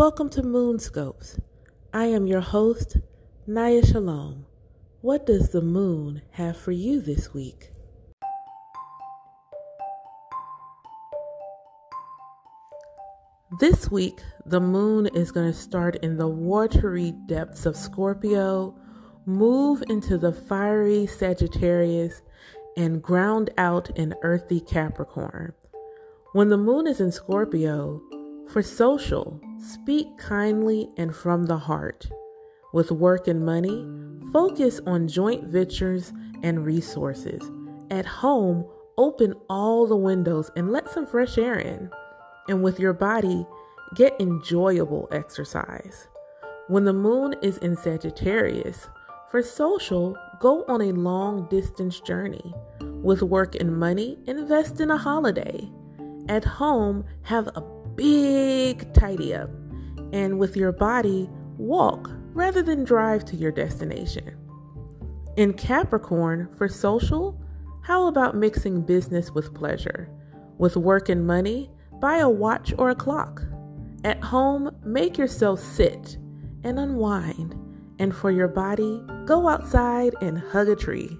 Welcome to Moonscopes. I am your host, Naya Shalom. What does the moon have for you this week? This week, the moon is going to start in the watery depths of Scorpio, move into the fiery Sagittarius, and ground out in earthy Capricorn. When the moon is in Scorpio, for social, speak kindly and from the heart. With work and money, focus on joint ventures and resources. At home, open all the windows and let some fresh air in. And with your body, get enjoyable exercise. When the moon is in Sagittarius, for social, go on a long distance journey. With work and money, invest in a holiday. At home, have a big tidy up. And with your body, walk rather than drive to your destination. In Capricorn, for social, how about mixing business with pleasure? With work and money, buy a watch or a clock. At home, make yourself sit and unwind. And for your body, go outside and hug a tree.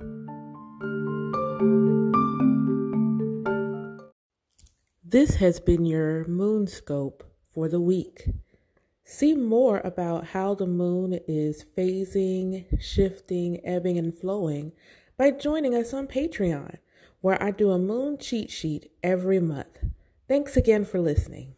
This has been your Moonscope for the week. See more about how the moon is phasing, shifting, ebbing, and flowing by joining us on Patreon, where I do a moon cheat sheet every month. Thanks again for listening.